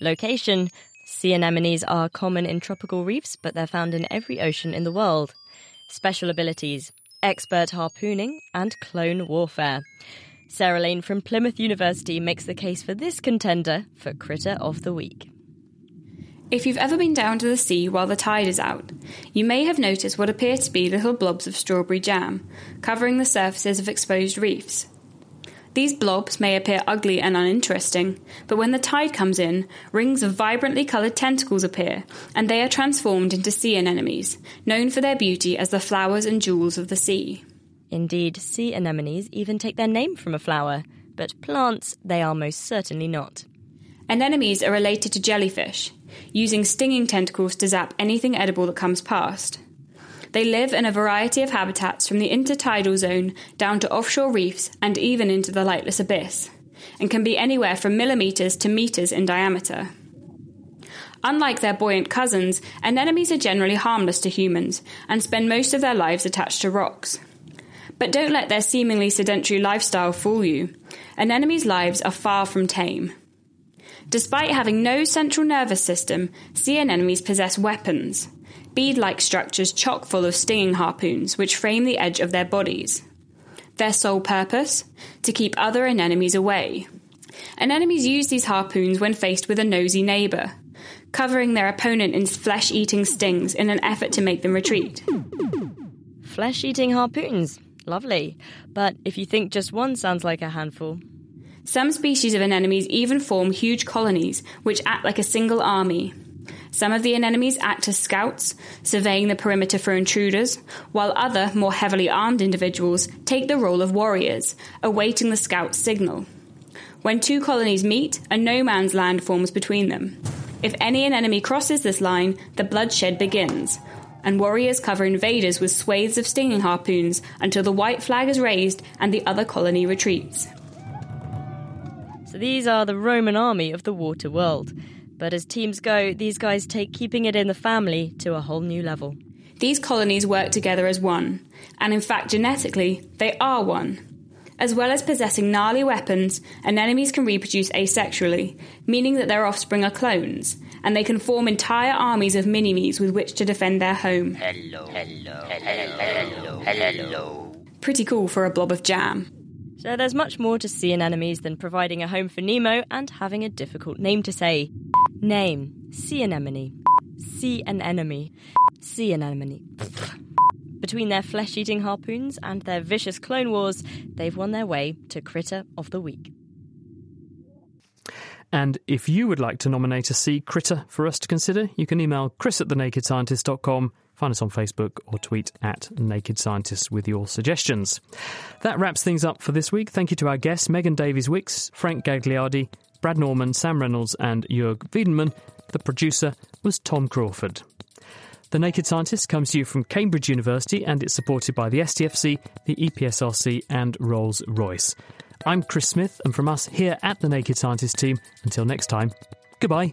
Location Sea anemones are common in tropical reefs, but they're found in every ocean in the world. Special abilities expert harpooning and clone warfare. Sarah Lane from Plymouth University makes the case for this contender for Critter of the Week. If you've ever been down to the sea while the tide is out, you may have noticed what appear to be little blobs of strawberry jam covering the surfaces of exposed reefs. These blobs may appear ugly and uninteresting, but when the tide comes in, rings of vibrantly coloured tentacles appear, and they are transformed into sea anemones, known for their beauty as the flowers and jewels of the sea. Indeed, sea anemones even take their name from a flower, but plants they are most certainly not. Anemones are related to jellyfish, using stinging tentacles to zap anything edible that comes past. They live in a variety of habitats from the intertidal zone down to offshore reefs and even into the lightless abyss, and can be anywhere from millimetres to metres in diameter. Unlike their buoyant cousins, anemones are generally harmless to humans and spend most of their lives attached to rocks. But don't let their seemingly sedentary lifestyle fool you. Anemones' lives are far from tame. Despite having no central nervous system, sea anemones possess weapons bead like structures chock full of stinging harpoons which frame the edge of their bodies. Their sole purpose? To keep other anemones away. Anemones use these harpoons when faced with a nosy neighbour, covering their opponent in flesh eating stings in an effort to make them retreat. Flesh eating harpoons. Lovely. But if you think just one sounds like a handful, some species of anemones even form huge colonies, which act like a single army. Some of the anemones act as scouts, surveying the perimeter for intruders, while other, more heavily armed individuals take the role of warriors, awaiting the scout's signal. When two colonies meet, a no man's land forms between them. If any anemone crosses this line, the bloodshed begins, and warriors cover invaders with swathes of stinging harpoons until the white flag is raised and the other colony retreats. So these are the Roman army of the water world. But as teams go, these guys take keeping it in the family to a whole new level. These colonies work together as one, and in fact, genetically, they are one. As well as possessing gnarly weapons, anemones can reproduce asexually, meaning that their offspring are clones, and they can form entire armies of mini-me's with which to defend their home. Hello, hello, hello, hello, hello. Pretty cool for a blob of jam. So there's much more to sea anemones than providing a home for Nemo and having a difficult name to say. Name Sea anemone. Sea anemone. Sea anemone. Between their flesh eating harpoons and their vicious clone wars, they've won their way to Critter of the Week. And if you would like to nominate a sea critter for us to consider, you can email chris at thenakedscientist.com, find us on Facebook, or tweet at Naked Scientists with your suggestions. That wraps things up for this week. Thank you to our guests, Megan Davies Wykes, Frank Gagliardi, Brad Norman, Sam Reynolds, and Jörg Wiedemann. The producer was Tom Crawford. The Naked Scientist comes to you from Cambridge University and it's supported by the STFC, the EPSRC, and Rolls Royce. I'm Chris Smith, and from us here at the Naked Scientist team, until next time, goodbye.